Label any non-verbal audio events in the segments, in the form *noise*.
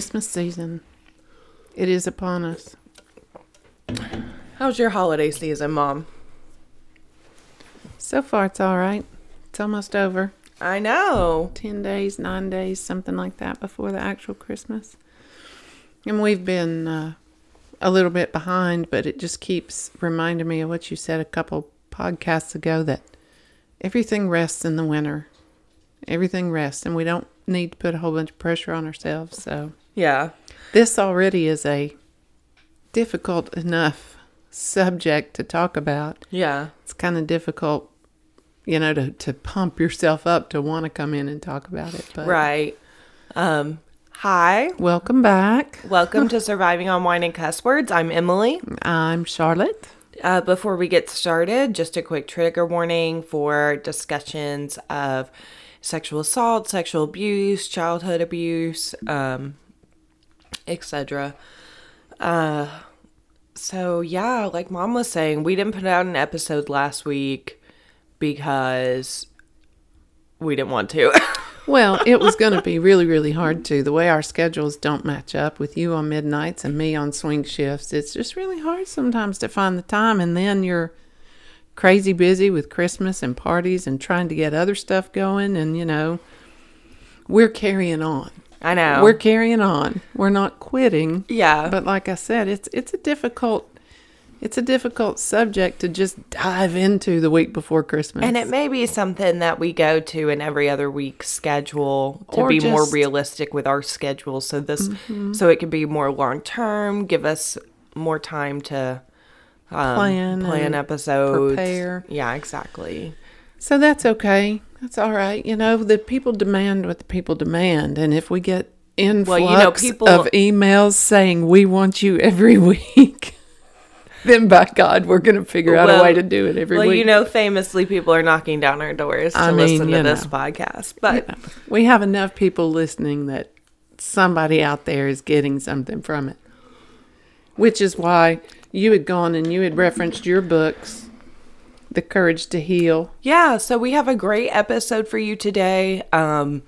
Christmas season. It is upon us. How's your holiday season, Mom? So far, it's all right. It's almost over. I know. 10 days, 9 days, something like that before the actual Christmas. And we've been uh, a little bit behind, but it just keeps reminding me of what you said a couple podcasts ago that everything rests in the winter. Everything rests, and we don't need to put a whole bunch of pressure on ourselves. So, Yeah. this already is a difficult enough subject to talk about. Yeah. It's kind of difficult, you know, to, to pump yourself up to want to come in and talk about it. But Right. Um, hi. welcome back. Welcome to Surviving on Wine and Cuss Words. I'm Emily. I'm Charlotte. Uh, before we get started, just a quick trigger warning for discussions of sexual assault, sexual abuse, childhood abuse, um, etc. Uh, so yeah, like Mom was saying, we didn't put out an episode last week because we didn't want to. *laughs* Well, it was going to be really, really hard to. The way our schedules don't match up with you on midnights and me on swing shifts, it's just really hard sometimes to find the time. And then you're crazy busy with Christmas and parties and trying to get other stuff going. And, you know, we're carrying on. I know. We're carrying on. We're not quitting. yeah. But like I said, it's it's a difficult it's a difficult subject to just dive into the week before Christmas. And it may be something that we go to in every other week schedule to Or be more realistic with our schedule. So this, Mm-hmm. so it can be more long term, give us more time to um, Plan plan episodes, prepare. Yeah, exactly. So that's okay. That's all right. You know, the people demand what the people demand, and if we get influx you know, people- of emails saying we want you every *laughs* week, then by God, we're going to figure out a way to do it every well, week. Well, you know, famously, people are knocking down our doors to I mean, listen to you this know. podcast. But we have enough people listening that somebody out there is getting something from it. Which is why you had gone and you had referenced your books, The Courage to Heal. Yeah, so we have a great episode for you today. Um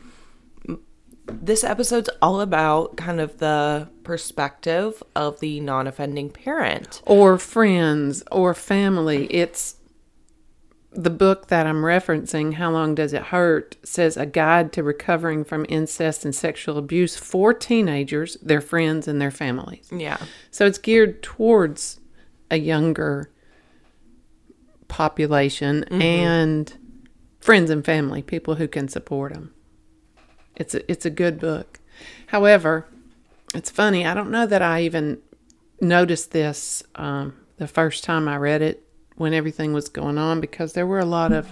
this episode's all about kind of the perspective of the non-offending parent. or friends or family. It's the book that I'm referencing, How Long Does It Hurt, says a guide to recovering from incest and sexual abuse for teenagers, their friends, and their families. Yeah. So it's geared towards a younger population and friends and family, people who can support them. It's a, it's a good book. However, it's funny. I don't know that I even noticed this um, the first time I read it when everything was going on because there were a lot of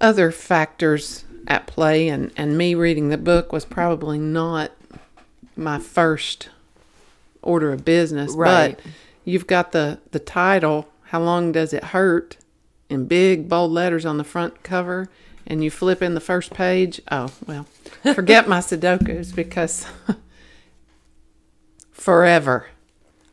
other factors at play, and, and me reading the book was probably not my first order of business. Right. But you've got the, the title, How Long Does It Hurt? in big bold letters on the front cover, and you flip in the first page. Oh, well, *laughs* forget my Sudokus because *laughs* forever.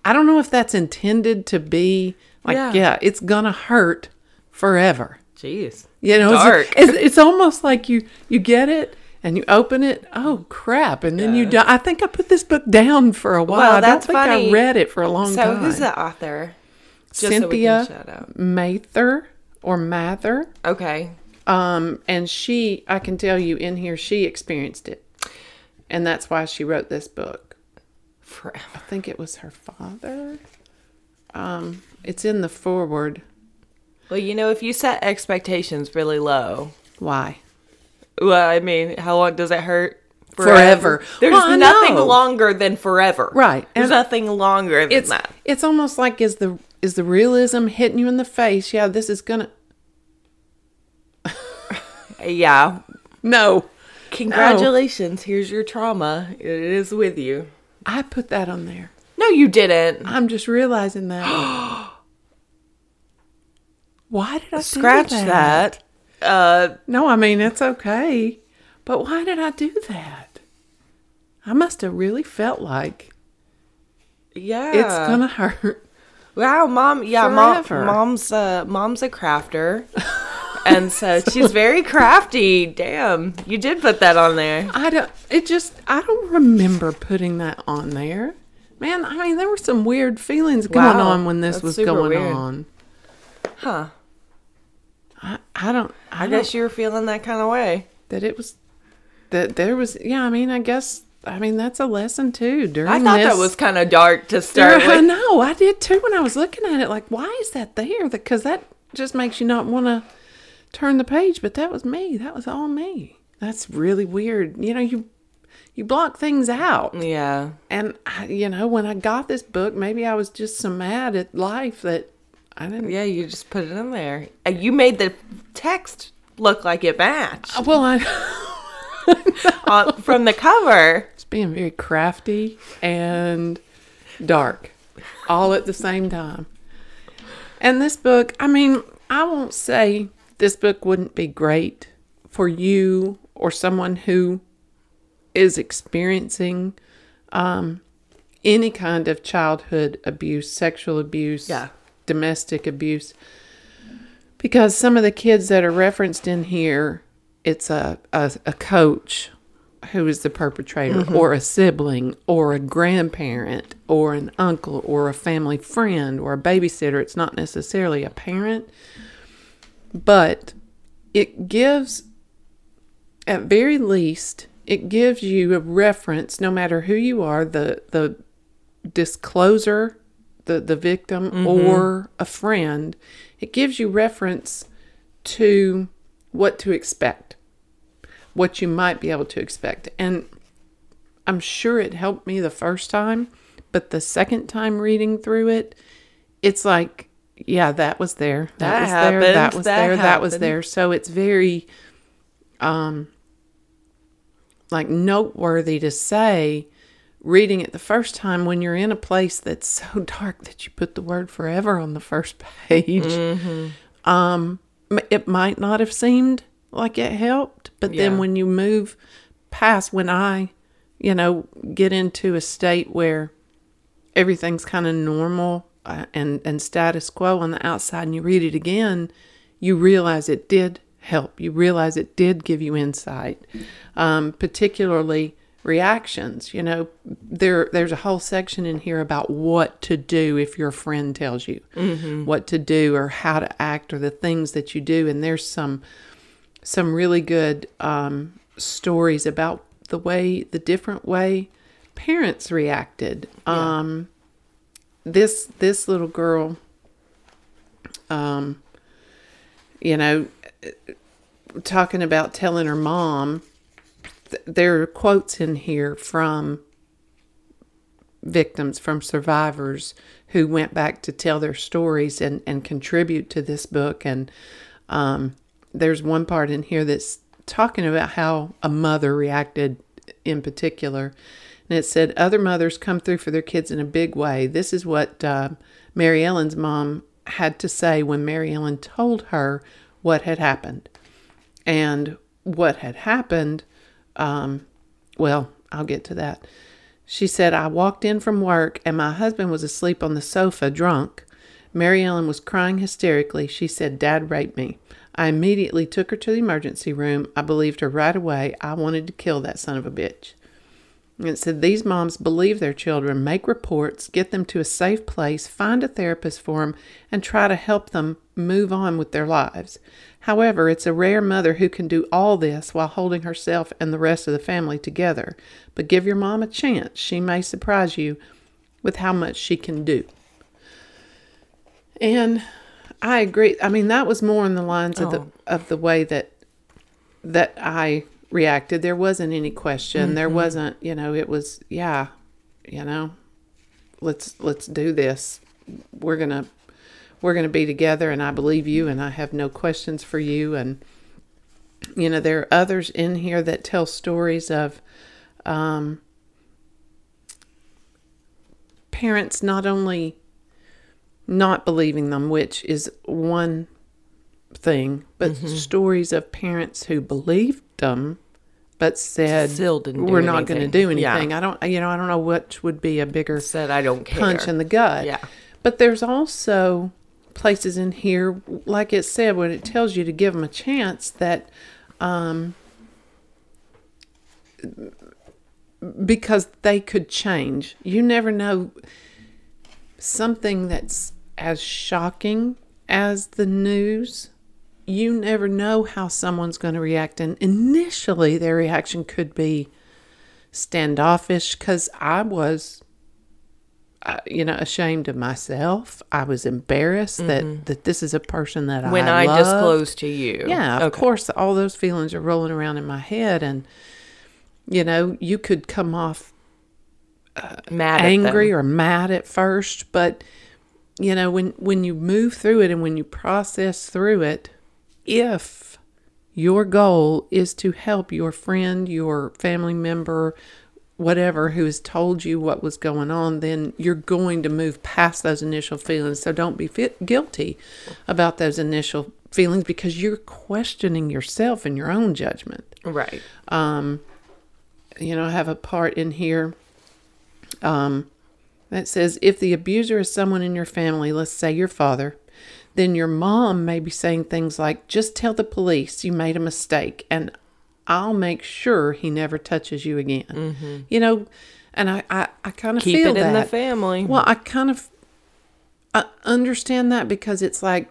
I don't know if that's intended to be like, Yeah. yeah, it's gonna hurt forever. Jeez. You know, it's- Dark. It's, it's, almost like you you get it and you open it. Oh crap! And then you die. I think I put this book down for a while. Well, I don't that's think funny. I read it for a long So time. So who's the author? Just so Cynthia shout out. Mather or Mather. Okay. Um, and she, I can tell you in here, she experienced it, and that's why she wrote this book. Forever. I think it was her father. Um, it's in the foreword. Well, you know, if you set expectations really low, Why? well, I mean, how long does it hurt? Forever. There's Well, nothing longer than forever. Right. There's And- nothing longer than It's that. it's almost like is the is the realism hitting you in the face? Yeah, this is gonna. *laughs* Yeah. No, Congratulations. Here's your trauma. It is with you. I put that on there. No, you didn't. I'm just realizing that. *gasps* Why did I Scratch that. Uh, No, I mean it's okay, but why did I do that? I must have really felt like yeah. it's gonna hurt. Wow, mom. Yeah, mom. Mom's a mom's a crafter. And so *laughs* she's very crafty. Damn, you did put that on there. I don't. It just. I don't remember putting that on there. Man, I mean, there were some weird feelings going Wow, on when this that's was going weird. on. Huh. I, I don't. I, I don't, guess you were feeling that kind of way. that it was. That there was. Yeah, I mean, I guess. I mean, that's a lesson too. During I thought that was kind of dark to start Yeah, I know. I did too when I was looking at it. Like, why is that there? Because that just makes you not want to turn the page. But that was me. That was all me. That's really weird. You know, you you block things out. Yeah. And I, you know, when I got this book, maybe I was just so mad at life that I didn't. Yeah, you just put it in there. You made the text look like it matched Well, I *laughs* uh, from the cover. Being very crafty and dark, all at the same time. And this book, I mean, I won't say this book wouldn't be great for you or someone who is experiencing um, any kind of childhood abuse, sexual abuse, Yeah. domestic abuse. Because some of the kids that are referenced in here, it's a, a, a coach who is the perpetrator, mm-hmm. or a sibling, or a grandparent, or an uncle, or a family friend, or a babysitter. It's not necessarily a parent, but it gives, at very least, it gives you a reference, no matter who you are, the the discloser, the the victim, mm-hmm. or a friend. It gives you reference to what to expect, what you might be able to expect, and I'm sure it helped me the first time, but the second time reading through it, it's like, yeah, that was there. That, That was there. That was That there. That was there. So it's very, um, like noteworthy to say, reading it the first time when you're in a place that's so *laughs* dark that you put the word forever on the first page. Um, it might not have seemed like it helped, but then when you move past, when I, you know, get into a state where everything's kind of normal uh, and and status quo on the outside, and you read it again, you realize it did help. You realize it did give you insight, um, particularly reactions. You know, there there's a whole section in here about what to do if your friend tells you what to do or how to act or the things that you do, and there's some some really good um, stories about the way the different way parents reacted. Um, this this little girl, um, you know, talking about telling her mom. th- There are quotes in here from victims, from survivors who went back to tell their stories and, and contribute to this book. And um, there's one part in here that's talking about how a mother reacted in particular. And it said, Other mothers come through for their kids in a big way. This is what uh, Mary Ellen's mom had to say when Mary Ellen told her what had happened. And what had happened, um, well, I'll get to that. She said, I walked in from work and my husband was asleep on the sofa, drunk. Mary Ellen was crying hysterically. She said, Dad raped me. I immediately took her to the emergency room. I believed her right away. I wanted to kill that son of a bitch. And it said these moms believe their children, make reports, get them to a safe place, find a therapist for them, and try to help them move on with their lives. However, it's a rare mother who can do all this while holding herself and the rest of the family together. But give your mom a chance. She may surprise you with how much she can do. And I agree. I mean, that was more in the lines of the Oh. of the way that that I reacted. There wasn't any question. There wasn't, you know, it was, yeah, you know, let's let's do this. We're gonna we're gonna be together, and I believe you, and I have no questions for you. And you know, there are others in here that tell stories of um, parents not only not believing them, which is one thing, but stories of parents who believed them but said Still didn't we're not going to anything." do Yeah. anything. I don't you know, I don't know which would be a bigger Said I don't care. punch in the gut. Yeah. But there's also places in here, like it said, when it tells you to give them a chance, that um, because they could change. You never know something that's as shocking as the news. You never know how someone's going to react. And initially, their reaction could be standoffish because I was, uh, you know, ashamed of myself. I was embarrassed that, that this is a person that When I when I, loved. disclose to you. Yeah, of Okay. course, all those feelings are rolling around in my head, and you know, you could come off Mad at angry or mad at first, but you know, when when you move through it and when you process through it, if your goal is to help your friend, your family member, whatever who has told you what was going on, then you're going to move past those initial feelings. So don't be fi- guilty about those initial feelings because you're questioning yourself and your own judgment Right. you know, I have a part in here um, that says if the abuser is someone in your family, let's say your father, then your mom may be saying things like, just tell the police you made a mistake and I'll make sure he never touches you again. Mm-hmm. You know, and I, I, I kind of Keep feel it in the family. Well, I kind of I understand that because it's like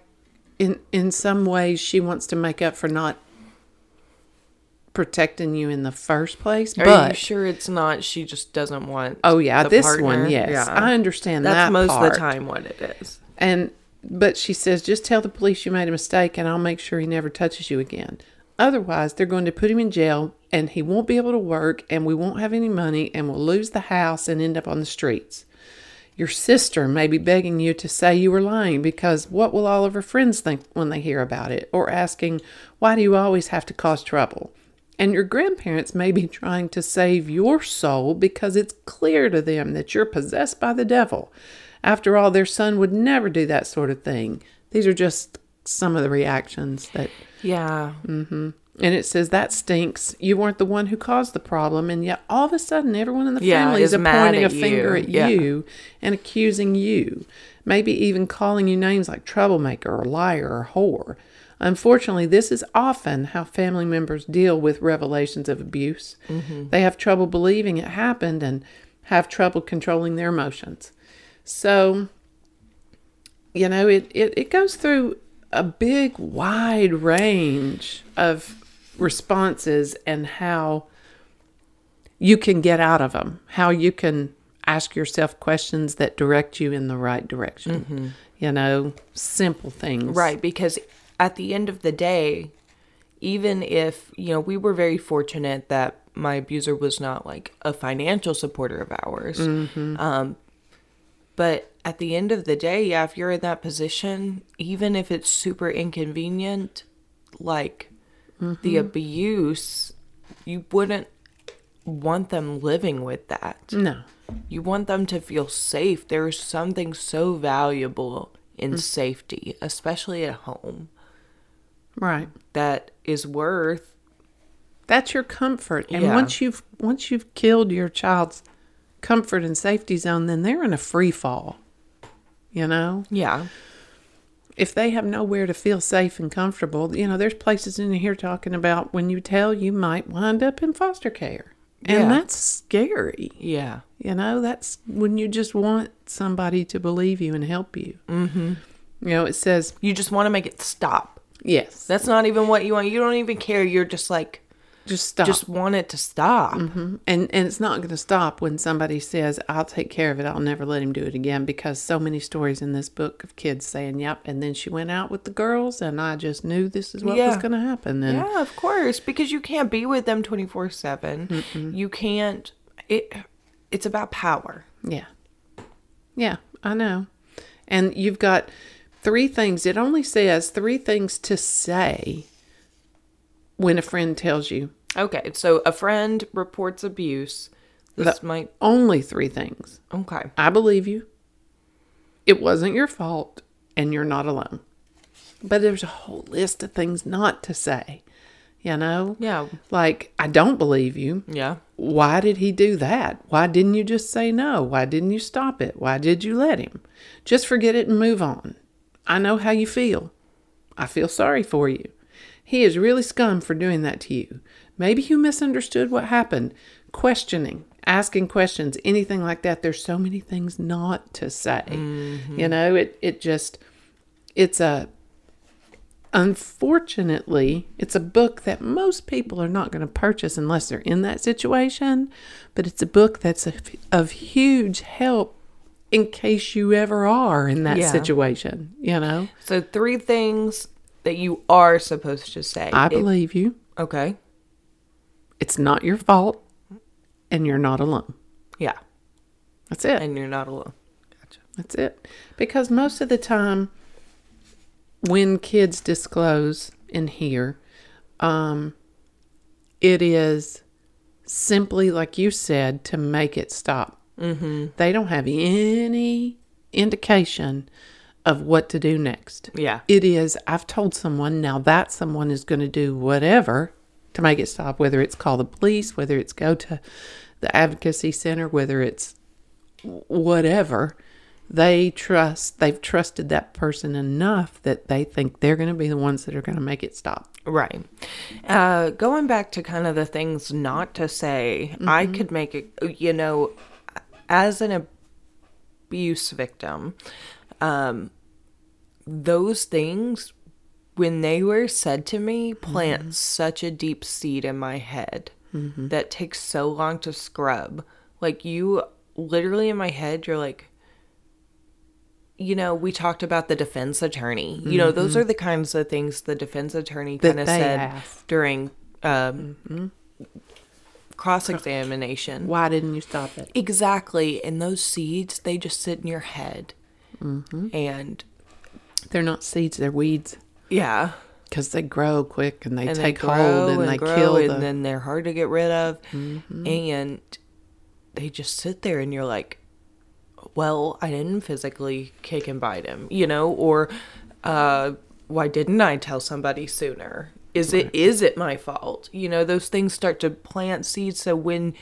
in in some ways she wants to make up for not protecting you in the first place. Are but you sure it's not? She just doesn't want. oh yeah, this partner? one, yes, Yeah. I understand That's that most part. of the time what it is. And but she says, just tell the police you made a mistake, and I'll make sure he never touches you again. Otherwise, they're going to put him in jail, and he won't be able to work, and we won't have any money, and we'll lose the house and end up on the streets. Your sister may be begging you to say you were lying because what will all of her friends think when they hear about it? Or asking, why do you always have to cause trouble? And your grandparents may be trying to save your soul because it's clear to them that you're possessed by the devil. After all, their son would never do that sort of thing. These are just some of the reactions that Yeah. Mm-hmm. and it says that stinks. You weren't the one who caused the problem, and yet all of a sudden, everyone in the Yeah, family is pointing a at finger at Yeah. you and accusing you, maybe even calling you names like troublemaker or liar or whore. Unfortunately, this is often how family members deal with revelations of abuse. Mm-hmm. They have trouble believing it happened and have trouble controlling their emotions. So, you know, it, it, it goes through a big, wide range of responses and how you can get out of them, how you can ask yourself questions that direct you in the right direction. You know, simple things. Right, because at the end of the day, even if, you know, we were very fortunate that my abuser was not like a financial supporter of ours. Mm-hmm. Um, but at the end of the day, yeah, if you're in that position, even if it's super inconvenient, like the mm-hmm. abuse, you wouldn't want them living with that. No. You want them to feel safe. There's something so valuable in mm. safety, especially at home, Right. that is worth That's your comfort. And Yeah. once you've once you've killed your child's comfort and safety zone, then they're in a free fall. You know? yeah. if they have nowhere to feel safe and comfortable, you know, there's places in here talking about when you tell you might wind up in foster care. And Yeah. that's scary. Yeah. You know, that's when you just want somebody to believe you and help you. Mm-hmm. You know, it says, You just want to make it stop. Yes, That's not even what you want. You don't even care. You're just like just stop. just want it to stop. Mm-hmm. and and it's not going to stop when somebody says, "I'll take care of it. I'll never let him do it again." Because so many stories in this book of kids saying, "Yep," and then she went out with the girls, and I just knew this is what was going to happen. And Yeah, of course, because you can't be with them 24/7. You can't it it's about power. Yeah. Yeah, I know. And you've got three things. It only says three things to say when a friend tells you. Okay, so a friend reports abuse. This might Only three things. okay. I believe you. It wasn't your fault, and you're not alone. But there's a whole list of things not to say. You know? Yeah. Like, I don't believe you. Yeah. Why did he do that? Why didn't you just say no? Why didn't you stop it? Why did you let him? Just forget it and move on. I know how you feel. I feel sorry for you. He is really scum for doing that to you. Maybe you misunderstood what happened. Questioning, asking questions, anything like that. There's so many things not to say. Mm-hmm. You know, it it just it's a unfortunately, it's a book that most people are not going to purchase unless they're in that situation, but it's a book that's a, of huge help in case you ever are in that Yeah. situation, you know? So three things that you are supposed to say. I It- believe you. okay. It's not your fault and you're not alone. Yeah. That's it. And you're not alone. Gotcha. That's it. Because most of the time, when kids disclose in here, um, it is simply, like you said, to make it stop. Mm-hmm. They don't have any indication of what to do next. Yeah. It is, I've told someone, now that someone is going to do whatever to make it stop, whether it's call the police, whether it's go to the advocacy center, whether it's whatever they trust they've trusted that person enough that they think they're going to be the ones that are going to make it stop Right. Uh, going back to kind of the things not to say, I Mm-hmm. could make it, you know, as an abuse victim, um, those things, when they were said to me, plant Mm-hmm. such a deep seed in my head that takes so long to scrub. Like, you literally in my head, you're like, you know, we talked about the defense attorney. You know, those are the kinds of things the defense attorney Mm-hmm. Kind of said asked. during um, cross examination. why didn't you stop it Exactly. And those seeds, they just sit in your head. Mm-hmm. And they're not seeds they're weeds yeah. because they grow quick and they and take they hold grow and, they grow, kill and the Mm-hmm. then they're hard to get rid of. And they just sit there, and you're like, well, I didn't physically kick and bite him, you know, or uh, why didn't I tell somebody sooner? Is it is it my fault? You know, those things start to plant seeds. So when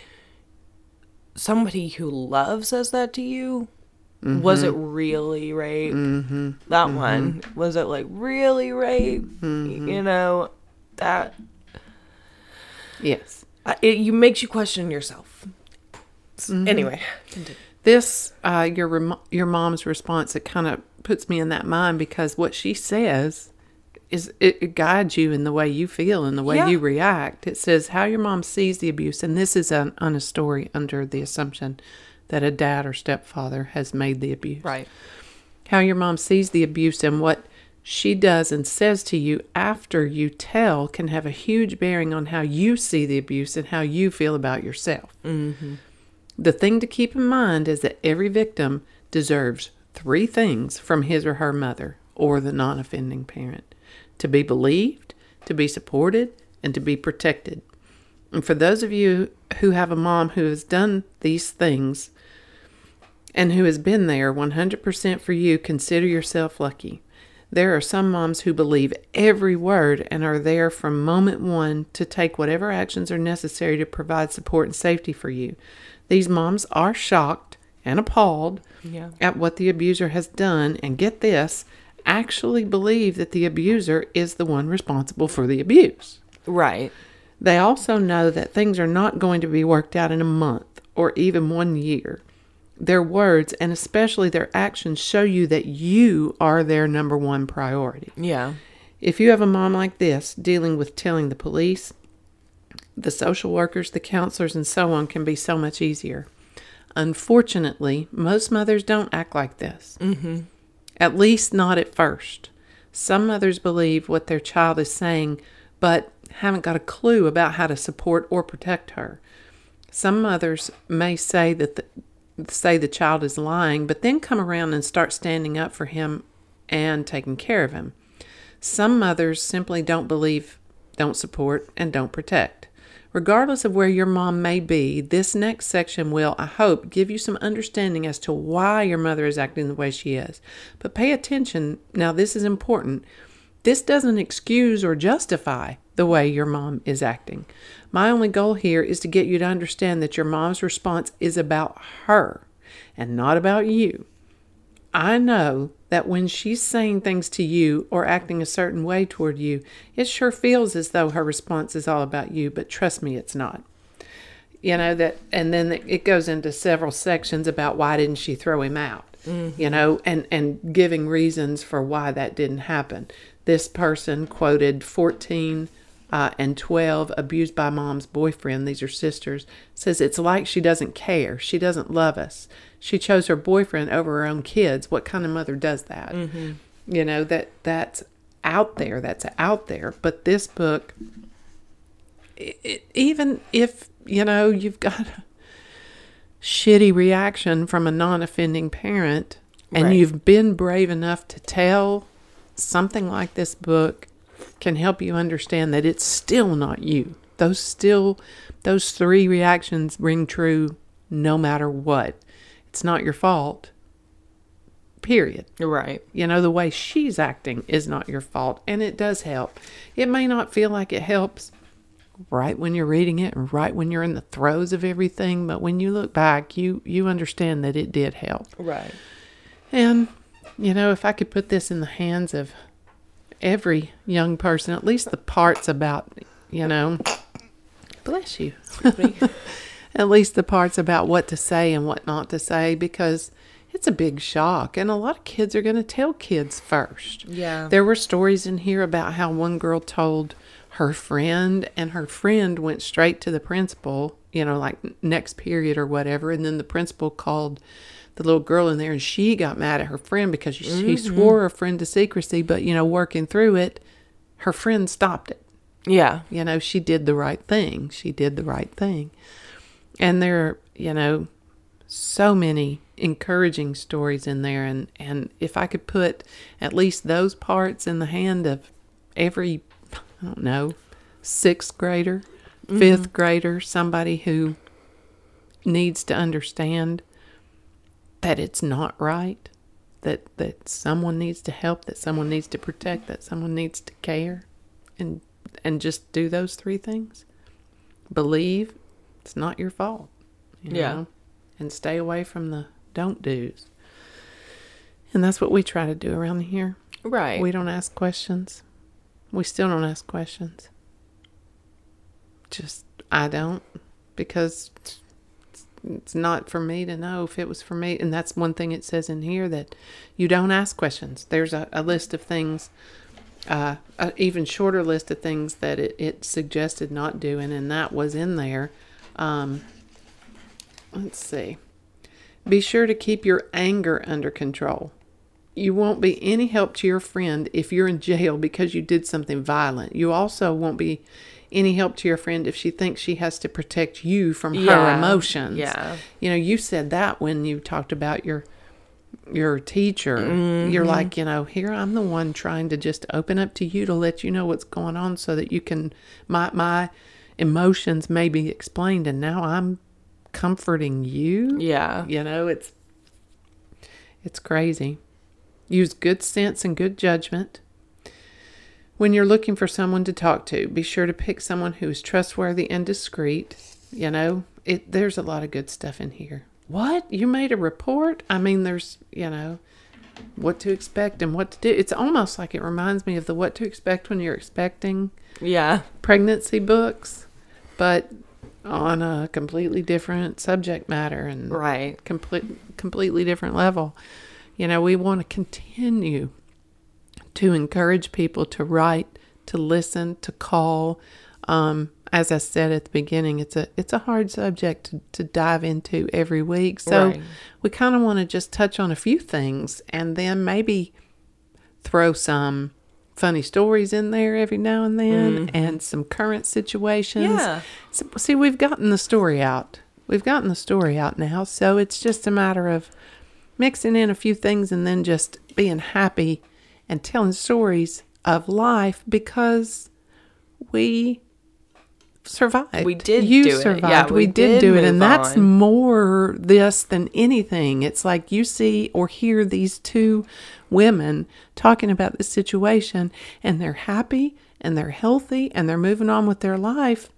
somebody who loves says that to you, was it really rape? Mm-hmm. That one was it like really rape? You know that yes it you makes you question yourself. S- Anyway, this uh, your rem- your mom's response it kind of puts me in that mind because what she says is it, guides you in the way you feel and the way Yeah. you react. It says how your mom sees the abuse, and this is an, on a story under the assumption that a dad or stepfather has made the abuse. right. How your mom sees the abuse and what she does and says to you after you tell can have a huge bearing on how you see the abuse and how you feel about yourself. Mm-hmm. The thing to keep in mind is that every victim deserves three things from his or her mother or the non offending parent to be believed, to be supported, and to be protected. And for those of you who have a mom who has done these things and who has been there 100% for you, consider yourself lucky. There are some moms who believe every word and are there from moment one to take whatever actions are necessary to provide support and safety for you. These moms are shocked and appalled Yeah. at what the abuser has done, and get this, actually believe that the abuser is the one responsible for the abuse. Right. They also know that things are not going to be worked out in a month or even one year. Their words and especially their actions show you that you are their number one priority. Yeah. If you have a mom like this, dealing with telling the police, the social workers, the counselors, and so on can be so much easier. Unfortunately, most mothers don't act like this. Mm-hmm. At least not at first. Some mothers believe what their child is saying, but haven't got a clue about how to support or protect her. Some mothers may say that the, say the child is lying, but then come around and start standing up for him and taking care of him. Some mothers simply don't believe, don't support, and don't protect. Regardless of where your mom may be, this next section will, I hope, give you some understanding as to why your mother is acting the way she is. But pay attention, now this is important. This doesn't excuse or justify the way your mom is acting. My only goal here is to get you to understand that your mom's response is about her and not about you. I know that when she's saying things to you or acting a certain way toward you, it sure feels as though her response is all about you, but trust me, it's not. You know, that, and then it goes into several sections about why didn't she throw him out, mm-hmm. you know, and, and giving reasons for why that didn't happen. This person quoted 14 uh, and 12 abused by mom's boyfriend. These are sisters. Says it's like she doesn't care. She doesn't love us. She chose her boyfriend over her own kids. What kind of mother does that? You know that that's out there. That's out there. But this book it, it, even if you know you've got a shitty reaction from a non-offending parent and Right. you've been brave enough to tell something like this book can help you understand that it's still not you. Those still those three reactions ring true no matter what. It's not your fault period. Right. you know the way she's acting is not your fault and it does help. It may not feel like it helps right when you're reading it and right when you're in the throes of everything but when you look back you you understand that it did help. Right. and you know if i could put this in the hands of every young person at least the parts about you know bless you. *laughs* At least the parts about what to say and what not to say because it's a big shock. And a lot of kids are going to tell kids first. Yeah. there were stories in here about how one girl told her friend and her friend went straight to the principal you know like next period or whatever and then the principal called the little girl in there and she got mad at her friend because she, she mm-hmm. swore her friend to secrecy but you know working through it her friend stopped it. Yeah. you know she did the right thing. She did the right thing. And there are you know so many encouraging stories in there and and if i could put at least those parts in the hand of every i don't know sixth grader 5th mm-hmm. grader somebody who needs to understand that it's not right that that someone needs to help that someone needs to protect that someone needs to care and and just do those three things? Believe it's not your fault you Yeah. know, and stay away from the don't do's. And that's what we try to do around here. Right. we don't ask questions. We still don't ask questions. Just i don't because it's- not for me to know if it was for me. And that's one thing it says in here that you don't ask questions. There's a, a list of things uh, an even shorter list of things that it, it suggested not doing and that was in there. Um, let's see. Be sure to keep your anger under control. You won't be any help to your friend if you're in jail because you did something violent. You also won't be any help to your friend if she thinks she has to protect you from her emotions. Yeah. You know, you said that when you talked about your your teacher. You're mm-hmm. like, you know, here I'm the one trying to just open up to you to let you know what's going on so that you can my my emotions may be explained and now I'm comforting you. Yeah. You know, it's it's crazy. Use good sense and good judgment. When you're looking for someone to talk to, be sure to pick someone who is trustworthy and discreet. You know, it there's a lot of good stuff in here. What? You made a report? I mean, there's, you know, what to expect and what to do. It's almost like it reminds me of the what to expect when you're expecting Yeah. pregnancy books, but on a completely different subject matter and Right. complete, completely different level. You know, we want to continue to encourage people to write, to listen, to call. Um, as I said at the beginning, it's a it's a hard subject to, to dive into every week. So Right. we kind of want to just touch on a few things and then maybe throw some funny stories in there every now and then and some current situations. Yeah. So, see, we've gotten the story out. We've gotten the story out now. So it's just a matter of mixing in a few things and then just being happy and telling stories of life because we survived. We did You do it. survived. Yeah, we, we did, did do it, and that's on. more this than anything. It's like you see or hear these two women talking about this situation, and they're happy and they're healthy and they're moving on with their life.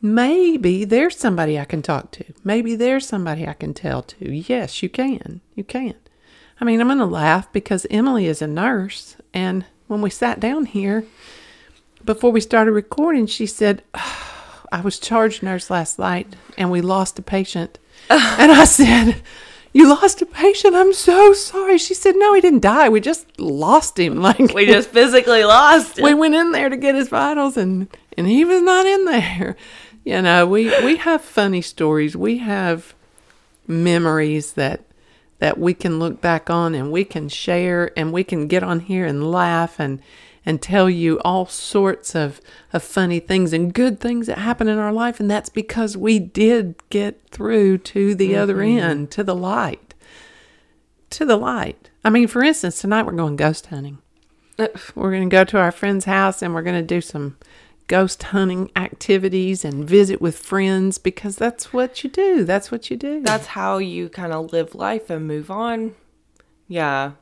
Maybe there's somebody I can talk to. Maybe there's somebody I can tell to. Yes, you can. You can. I mean, I'm going to laugh because Emily is a nurse. And when we sat down here, before we started recording, she said, "Oh, I was charge nurse last night and we lost a patient. *laughs* and I said, You lost a patient? I'm so sorry. She said, No, he didn't die. We just lost him. *laughs* Like, We just physically lost it. we went in there to get his vitals and and he was not in there you know we we have funny stories we have memories that that we can look back on and we can share and we can get on here and laugh and and tell you all sorts of, of funny things and good things that happen in our life. And that's because we did get through to the mm-hmm. other end to the light to the light. I mean for instance tonight we're going ghost hunting. Uh, we're going to go to our friend's house and we're going to do some ghost hunting activities and visit with friends because that's what you do. That's what you do. That's how you kind of live life and move on. Yeah.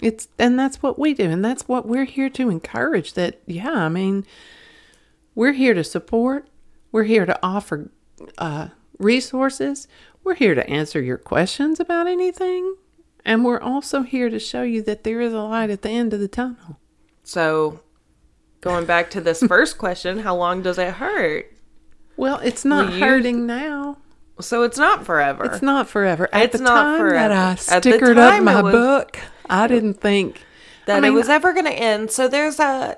it's and that's what we do and that's what we're here to encourage that yeah, I mean we're here to support, we're here to offer uh resources, we're here to answer your questions about anything, and we're also here to show you that there is a light at the end of the tunnel. So, going back to this first question, how long does it hurt? Well, it's not you- hurting now. So it's not forever. It's not forever. At It's the not time forever. that I stickered up my was- book, I didn't think that I mean, it was ever going to end. So there's a,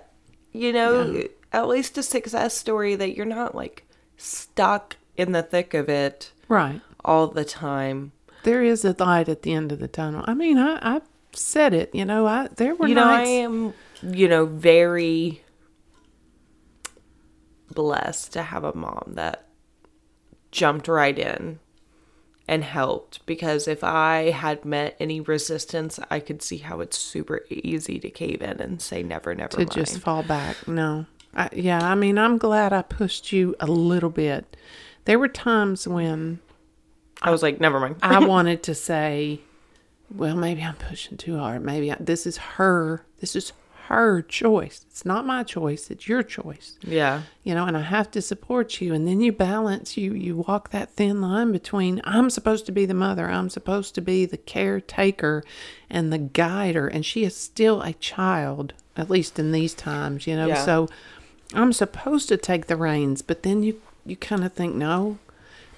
you know, at least a success story that you're not like stuck in the thick of it right. all the time. There is a light at the end of the tunnel. I mean, I I said it. You know, I there were you know, I am, you know, very blessed to have a mom that jumped right in and helped because if I had met any resistance, I could see how it's super easy to cave in and say never, never to mind. just fall back. No. I, yeah, I mean, I'm glad I pushed you a little bit. There were times when I was like, never mind. I *laughs* wanted to say, well, maybe I'm pushing too hard. Maybe I, this is her. This is her choice. It's not my choice. It's your choice. yeah. You know, and I have to support you. And then you balance. You you walk that thin line between I'm supposed to be the mother. I'm supposed to be the caretaker and the guider, and she is still a child. At least in these times, you know. Yeah. So I'm supposed to take the reins, but then you you kind of think, no.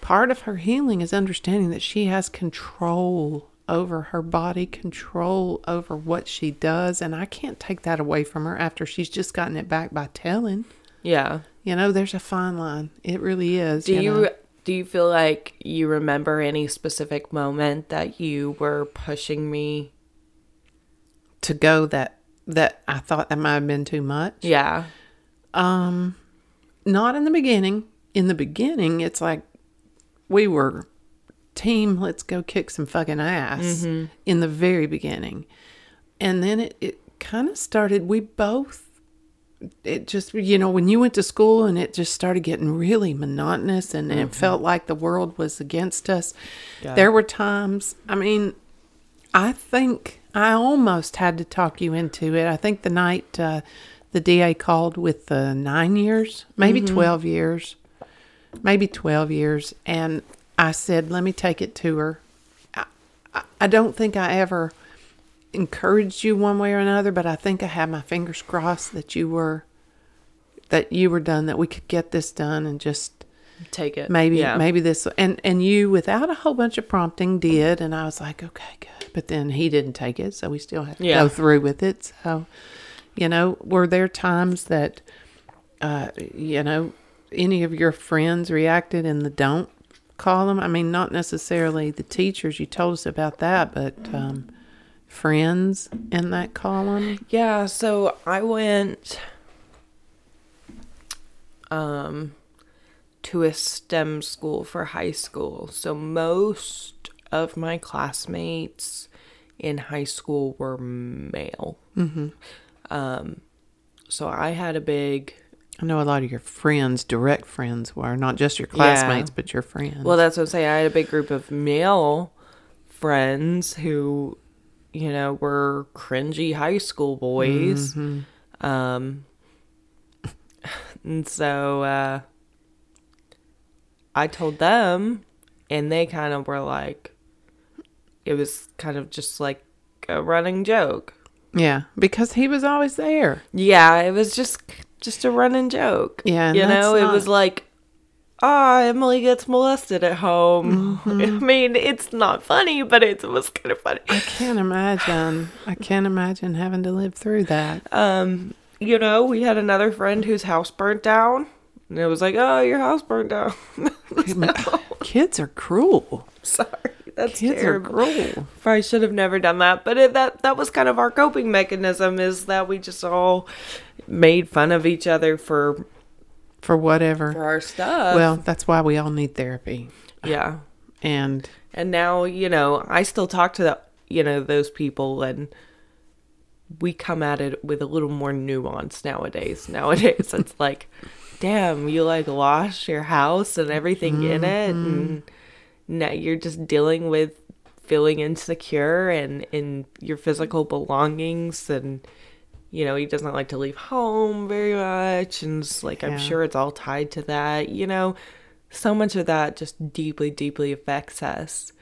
Part of her healing is understanding that she has control over her body, control over what she does, and I can't take that away from her after she's just gotten it back by telling. Yeah. You know, there's a fine line. It really is. Do you, know. do you feel like you remember any specific moment that you were pushing me? to go that that I thought that might have been too much? Yeah. Um, not in the beginning. In the beginning, it's like we were team. Let's go kick some fucking ass mm-hmm. in the very beginning, and then it it kind of started. We both. It just you know when you went to school and it just started getting really monotonous and it mm-hmm. felt like the world was against us. Yeah. There were times. I mean, I think I almost had to talk you into it. I think the night uh, the DA called with the nine years, maybe mm-hmm. 12 years, maybe 12 years. And I said, let me take it to her. I, I, I don't think I ever encouraged you one way or another, but I think I had my fingers crossed that you were that you were done, that we could get this done and just Take it. maybe Yeah. maybe this and and you without a whole bunch of prompting did and i was like okay good but then he didn't take it so we still had to Yeah. go through with it so you know were there times that uh you know any of your friends reacted in the don't column i mean not necessarily the teachers you told us about that but um friends in that column Yeah, so I went um to a STEM school for high school. So most of my classmates in high school were male. Mm-hmm. Um, so I had a big. I know a lot of your friends direct friends were not just your classmates but your friends Well, that's what I'm saying. I had a big group of male friends who, you know, were cringy high school boys. Um, and so uh, I told them, and they kind of were like, it was kind of just like a running joke. Yeah, because he was always there. Yeah, it was just just a running joke. Yeah, you know, it was like, ah, Emily gets molested at home. *laughs* Mm-hmm. I mean, it's not funny, but it was kind of funny. I can't imagine. I can't imagine having to live through that. Um, you know, we had another friend whose house burnt down, and it was like, oh, your house burnt down. *laughs* Kids are cruel. Sorry, that's Kids terrible. are cruel. I should have never done that, but it, that that was kind of our coping mechanism. Is that we just all made fun of each other for For whatever. for our stuff. well, that's why we all need therapy. yeah. And And now, you know, I still talk to the, you know, those people and we come at it with a little more nuance nowadays. *laughs* Nowadays it's like, damn, you like lost your house and everything in mm-hmm. it and now you're just dealing with feeling insecure and in your physical belongings and you know, he doesn't like to leave home very much and it's like I'm sure it's all tied to that, you know. So much of that just deeply, deeply affects us.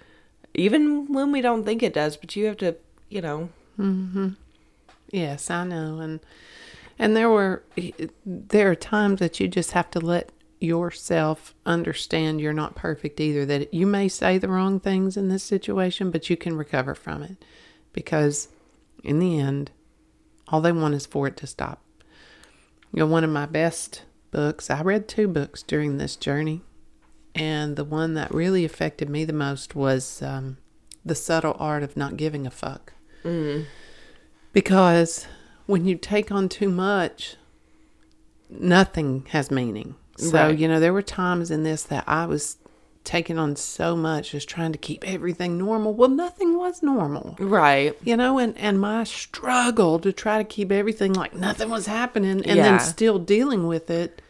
Even when we don't think it does, but you have to, you know, mm-hmm. yes, I know. And and there were there are times that you just have to let yourself understand you're not perfect either that you may say the wrong things in this situation but you can recover from it because in the end all they want is for it to stop. You know one of my best books i read two books during this journey and the one that really affected me the most was um, the subtle art of not giving a fuck. Because when you take on too much nothing has meaning. So Right. you know there were times in this that i was taking on so much just trying to keep everything normal well nothing was normal right. you know and and my struggle to try to keep everything like nothing was happening and Yeah. then still dealing with it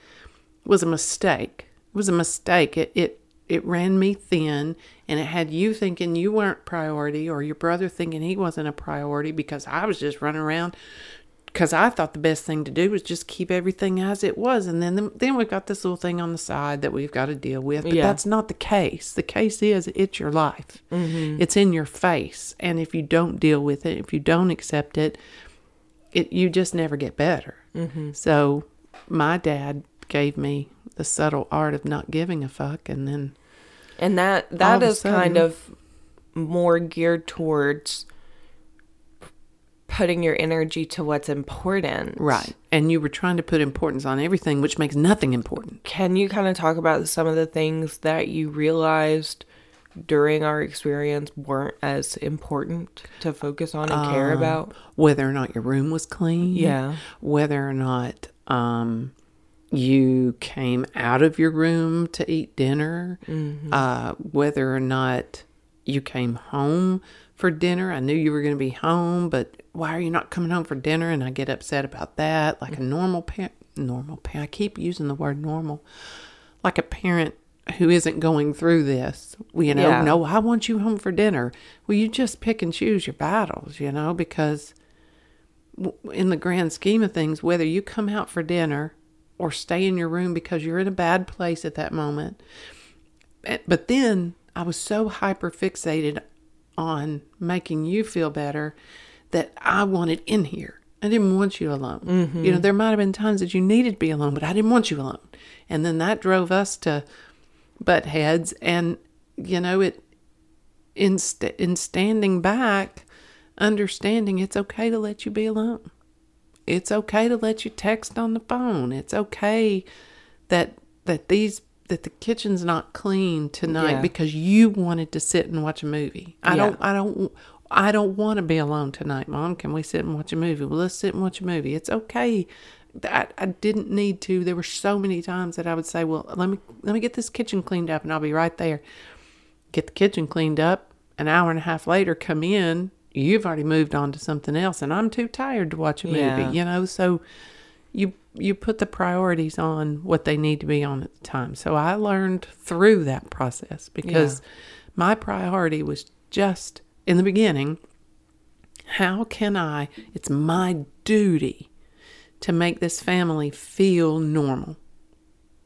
was a mistake it was a mistake it it it ran me thin and it had you thinking you weren't priority or your brother thinking he wasn't a priority because i was just running around because I thought the best thing to do was just keep everything as it was, and then then we've got this little thing on the side that we've got to deal with. But Yeah. that's not the case. The case is it's your life. Mm-hmm. It's in your face, and if you don't deal with it, if you don't accept it, it you just never get better. Mm-hmm. So my dad gave me the subtle art of not giving a fuck, and then And that that is kind of more geared towards putting your energy to what's important. right, and you were trying to put importance on everything, which makes nothing important. Can you kind of talk about some of the things that you realized during our experience weren't as important to focus on and care Um, about? whether or not your room was clean. Yeah. Whether or not um, you came out of your room to eat dinner. Uh, whether or not you came home for dinner. I knew you were going to be home, but why are you not coming home for dinner? And I get upset about that. Like a normal parent. Normal parent. I keep using the word normal. Like a parent who isn't going through this, you know, Yeah. no, I want you home for dinner. Well, you just pick and choose your battles, you know, because in the grand scheme of things, whether you come out for dinner or stay in your room because you're in a bad place at that moment. eh, But then I was so hyper fixated on making you feel better that I wanted in here. I didn't want you alone. You know, mm-hmm. there might have been times that you needed to be alone, but I didn't want you alone. And then that drove us to butt heads. And, you know, it, in, st- in standing back, understanding it's okay to let you be alone. It's okay to let you text on the phone. It's okay that that these that the kitchen's not clean tonight Yeah. because you wanted to sit and watch a movie. I Yeah. don't I don't I don't want to be alone tonight, Mom. Can we sit and watch a movie? Well, let's sit and watch a movie. It's okay. That I didn't need to. There were so many times that I would say, "Well, let me let me get this kitchen cleaned up, and I'll be right there." Get the kitchen cleaned up. An hour and a half later, come in. You've already moved on to something else, and I'm too tired to watch a movie. Yeah. You know, so you you put the priorities on what they need to be on at the time. So I learned through that process because my priority was just in the beginning, how can I it's my duty to make this family feel normal.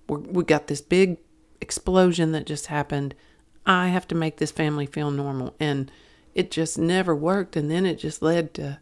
We're, we got this big explosion that just happened. I have to make this family feel normal and it just never worked and then it just led to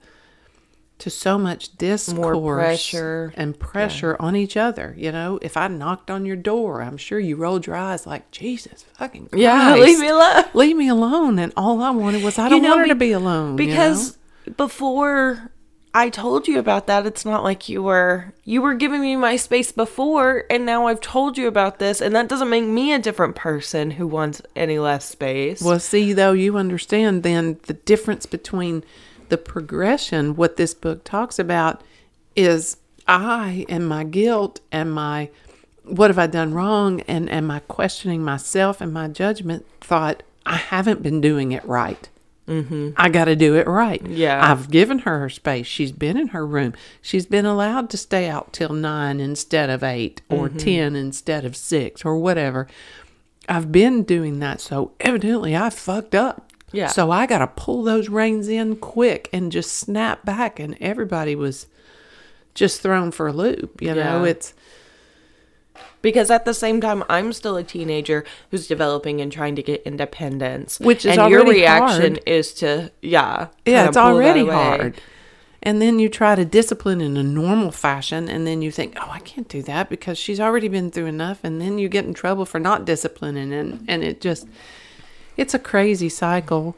to so much discourse pressure. and pressure on each other you know if i knocked on your door i'm sure you rolled your eyes like jesus fucking *laughs* Christ, Yeah, leave me alone. leave me alone and all i wanted was i don't know, want her be- to be alone you know? because before I told you about that, it's not like you were you were giving me my space before, and now I've told you about this, and that doesn't make me a different person who wants any less space. Well, see, though, you understand then the difference between the progression, what this book talks about is I and my guilt and my what have I done wrong and, am I questioning myself and my judgment thought I haven't been doing it right. Mm-hmm. I got to do it right. Yeah. I've given her her space. She's been in her room. She's been allowed to stay out till nine instead of eight or 10 instead of six or whatever. I've been doing that. So evidently I fucked up. Yeah. So I got to pull those reins in quick and just snap back. And everybody was just thrown for a loop. You know, Yeah. it's, because at the same time, I'm still a teenager who's developing and trying to get independence, Which is and your reaction hard. is to yeah, yeah, it's already hard. And then you try to discipline in a normal fashion, and then you think, oh, I can't do that because she's already been through enough. And then you get in trouble for not disciplining, and, and it just, it's a crazy cycle,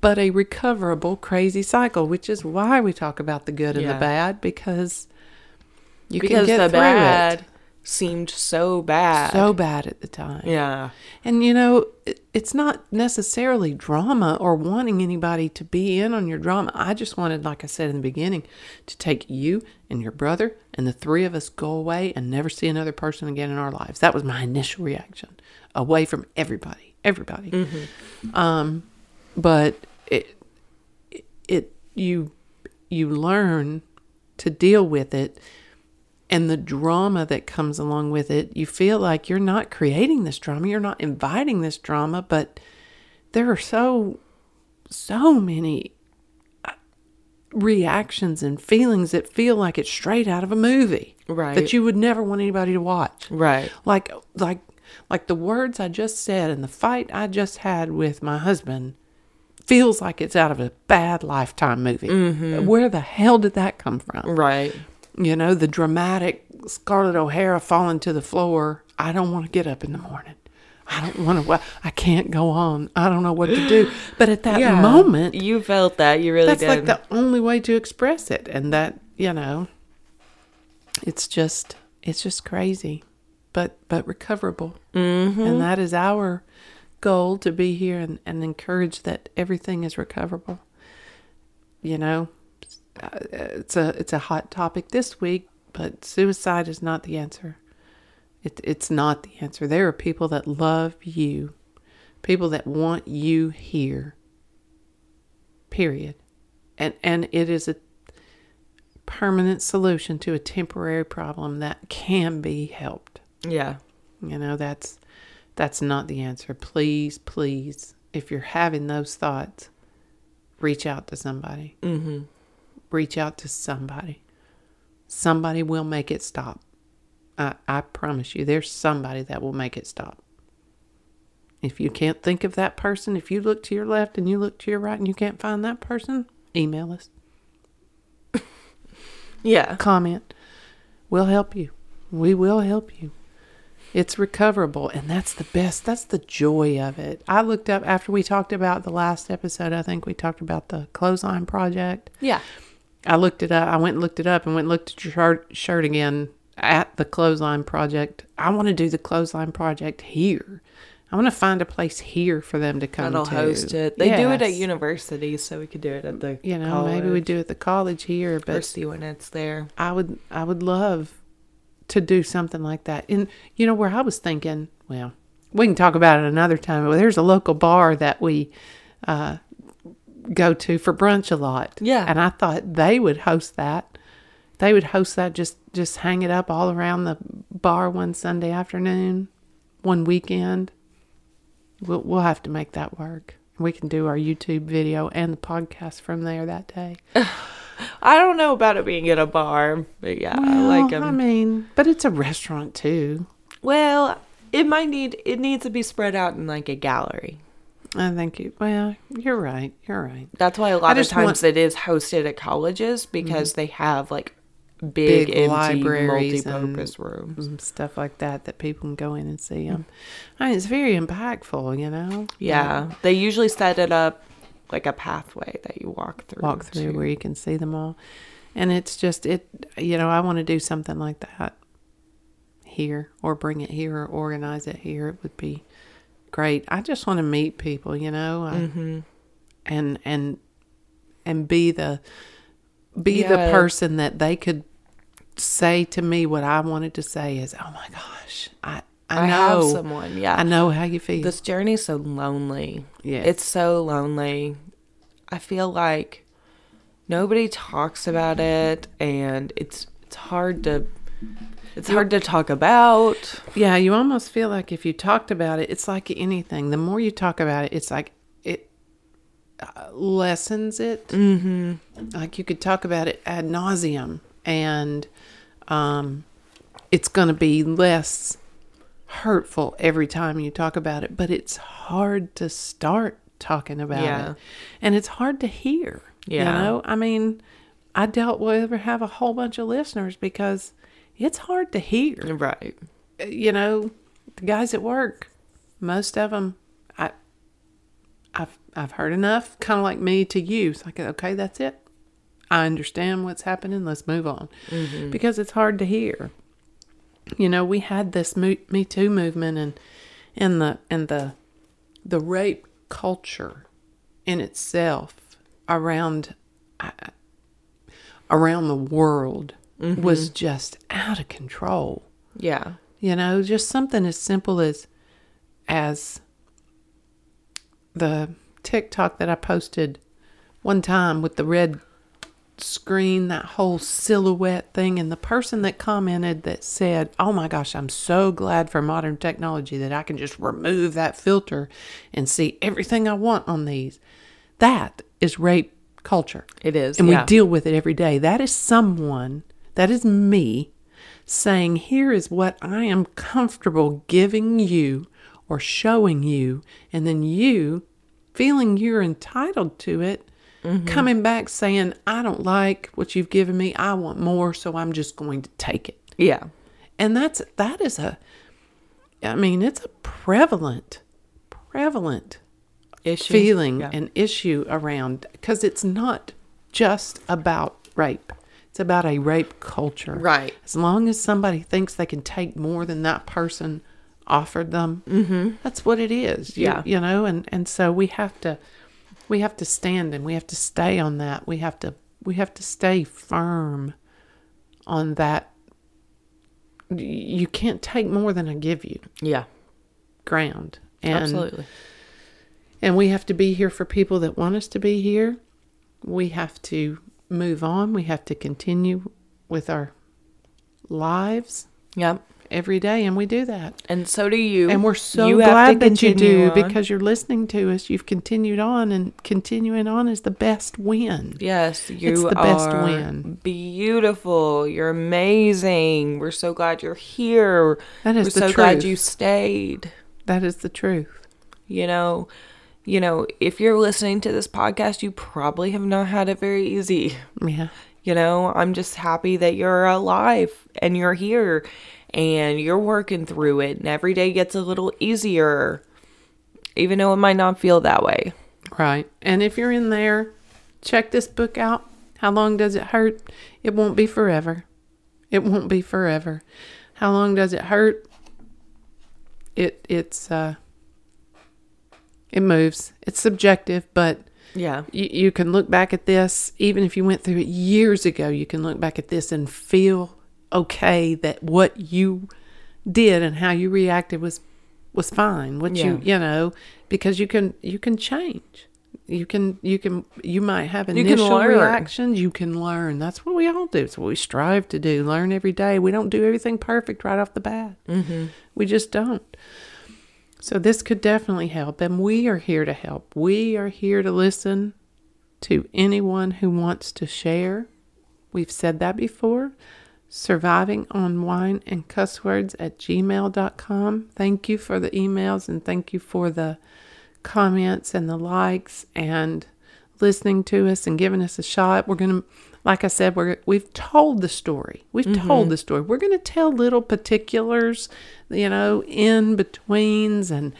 but a recoverable crazy cycle, which is why we talk about the good and Yeah. the bad because you Because can get the through bad it. seemed so bad. So bad at the time. yeah, And you know, it- it's not necessarily drama or wanting anybody to be in on your drama. I just wanted, like I said in the beginning, to take you and your brother and the three of us go away and never see another person again in our lives. That was my initial reaction, away from everybody, everybody. Um, but it, it, it, you, you learn to deal with it and the drama that comes along with it, you feel like you're not creating this drama, you're not inviting this drama, but there are so, so many uh, reactions and feelings that feel like it's straight out of a movie Right. that you would never want anybody to watch right. like like like the words i just said and the fight i just had with my husband feels like it's out of a bad lifetime movie mm-hmm. where the hell did that come from Right. you know, the dramatic Scarlett O'Hara falling to the floor. I don't want to get up in the morning. I don't want to. I can't go on. I don't know what to do. *gasps* But at that Yeah. moment, You felt that. You really that's did. like the only way to express it. And that, you know, it's just, it's just crazy, but but recoverable. Mm-hmm. And that is our goal to be here and, and encourage that everything is recoverable. You know, uh, it's a it's a hot topic this week, but suicide is not the answer. It, it's not the answer. There are people that love you, people that want you here. Period. And and it is a permanent solution to a temporary problem that can be helped. Yeah. You know, that's that's not the answer. Please, please, if you're having those thoughts, reach out to somebody. Mm-hmm. Reach out to somebody. Somebody will make it stop. I, I promise you, there's somebody that will make it stop. If you can't think of that person, if you look to your left and you look to your right and you can't find that person, email us, *laughs* Yeah. comment. We'll help you. We will help you. It's recoverable, and that's the best. That's the joy of it. I looked up after we talked about the last episode. I think we talked about the clothesline project. Yeah. I looked it up. I went and looked it up and went and looked at your shirt, shirt again at the clothesline project. I want to do the clothesline project here. I want to find a place here for them to come That'll to. host it. They do it at Yes. universities, so we could do it at the You know, maybe we do it at the college here, or but see when it's there. I would I would love to do something like that. And you know where I was thinking, well, we can talk about it another time. But there's a local bar that we uh, go to for brunch a lot. Yeah. and I thought they would host that. They would host that. Just just hang it up all around the bar one Sunday afternoon, one weekend. We'll we'll have to make that work. We can do our YouTube video and the podcast from there that day. *sighs* *sighs* I don't know about it being at a bar, but yeah, I like Well, them. I mean, but it's a restaurant too. well, it might need it needs to be spread out in like a gallery. I think you. Well, you're right. You're right. That's why a lot of times want- Mm-hmm. it is hosted at colleges because they have like big, Big empty libraries multi-purpose rooms. and stuff like that that people can go in and see them. I mean, it's very impactful, you know. Yeah, they usually set it up like a pathway that you walk through. walk through to- where you can see them all, and it's just it. You know, I want to do something like that here, or bring it here, or organize it here. It would be great. I just want to meet people, you know, I, Mm-hmm. and and and be the be the person that they could say to me what I wanted to say is, "Oh my gosh, I I, I have know someone. Yeah, I know how you feel." This journey's so lonely. Yeah. It's so lonely. I feel like nobody talks about it and it's it's hard to it's hard to talk about. Yeah, you almost feel like if you talked about it, it's like anything. The more you talk about it, it's like it uh, lessens it. Mm-hmm. Like you could talk about it ad nauseum, and um, it's going to be less hurtful every time you talk about it. But it's hard to start talking about Yeah. it, and it's hard to hear. Yeah. You know, I mean, I doubt we'll ever have a whole bunch of listeners because it's hard to hear Right. Uh, you know, the guys at work, most of them, I, I've I've heard enough, kind of like me to you. It's like, okay, that's it. I understand what's happening. Let's move on, mm-hmm. because it's hard to hear. You know, we had this Me, Me Too movement and and the and the the rape culture in itself around around the world mm-hmm. was just out of control. Yeah. You know, just something as simple as as the TikTok that I posted one time with the red screen, that whole silhouette thing, and the person that commented that said, Oh my gosh, I'm so glad for modern technology that I can just remove that filter and see everything I want on these. That is rape culture. It is. And yeah. we deal with it every day. That is someone, that is me saying, Here is what I am comfortable giving you or showing you. And then you feeling you're entitled to it, coming back saying, I don't like what you've given me. I want more. So I'm just going to take it. yeah. And that's, that is a, I mean, it's a prevalent, prevalent Issue. feeling Yeah. and issue around because it's not just about rape. It's about a rape culture. Right. As long as somebody thinks they can take more than that person offered them, mm-hmm. that's what it is. You- Yeah. You know, and, and so we have to we have to stand and we have to stay on that. We have to we have to stay firm on that. You can't take more than I give you Yeah. ground. And Absolutely. and we have to be here for people that want us to be here. We have to move on. We have to continue with our lives Yep. Every day, and we do that. And so do you. And we're so You glad that you do on. because you're listening to us. You've continued on, and continuing on is the best win. Yes, you the best are win. Beautiful. You're amazing. We're so glad you're here. That is We're the so glad truth. you stayed. That is the truth. You know, you know, if you're listening to this podcast, you probably have not had it very easy. Yeah. You know, I'm just happy that you're alive and you're here and you're working through it and every day gets a little easier. Even though it might not feel that way. Right. And if you're in there, check this book out. How long does it hurt? It won't be forever. It won't be forever. How long does it hurt? It it's uh it moves. It's subjective, but Yeah. you, you can look back at this even if you went through it years ago, you can look back at this and feel okay that what you did and how you reacted was was fine. What you Yeah. you know, because you can you can change. You can you can you might have initial learn. reactions. You can learn. That's what we all do. It's what we strive to do. Learn every day. We don't do everything perfect right off the bat. Mm-hmm. We just don't. So this could definitely help, and we are here to help. We are here to listen to anyone who wants to share. We've said that before. Surviving on wine and cuss words at gmail.com. Thank you for the emails and thank you for the comments and the likes and listening to us and giving us a shot. We're going to, like I said, we're, we've told the story. We've mm-hmm. told the story. We're going to tell little particulars, you know, in betweens and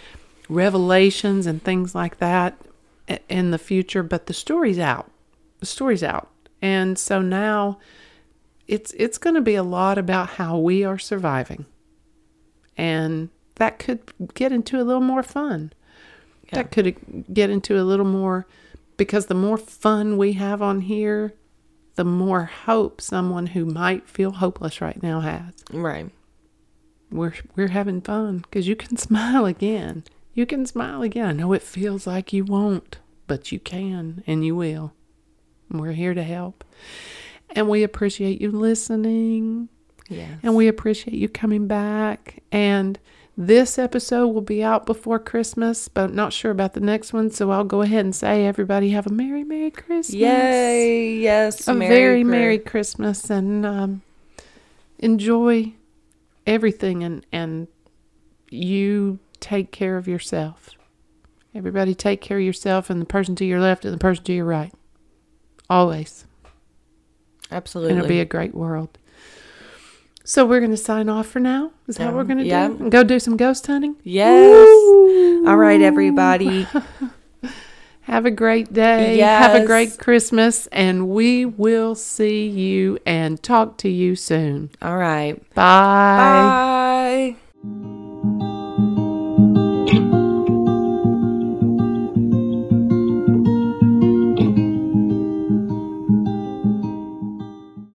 revelations and things like that in the future. But the story's out. The story's out. And so now it's it's going to be a lot about how we are surviving. And that could get into a little more fun. That could get into a little more because the more fun we have on here, the more hope someone who might feel hopeless right now has. Right. We're we're having fun because you can *laughs* smile again. You can smile again. I know it feels like you won't, but you can and you will. And We're here to help. And we appreciate you listening. Yeah. And we appreciate you coming back. And this episode will be out before Christmas, but not sure about the next one. So I'll go ahead and say, everybody, have a Merry, Merry Christmas. Yay! Yes. A Merry very Merry Christmas and um, enjoy everything. And, and you take care of yourself. Everybody, take care of yourself and the person to your left and the person to your right. Always. Absolutely. And it'll be a great world. So we're going to sign off for now. Is that what we're Um, going to yeah. do? Go do some ghost hunting? yes. All right, everybody. *laughs* Have a great day. Have a great Christmas. And we will see you and talk to you soon. All right. Bye. Bye.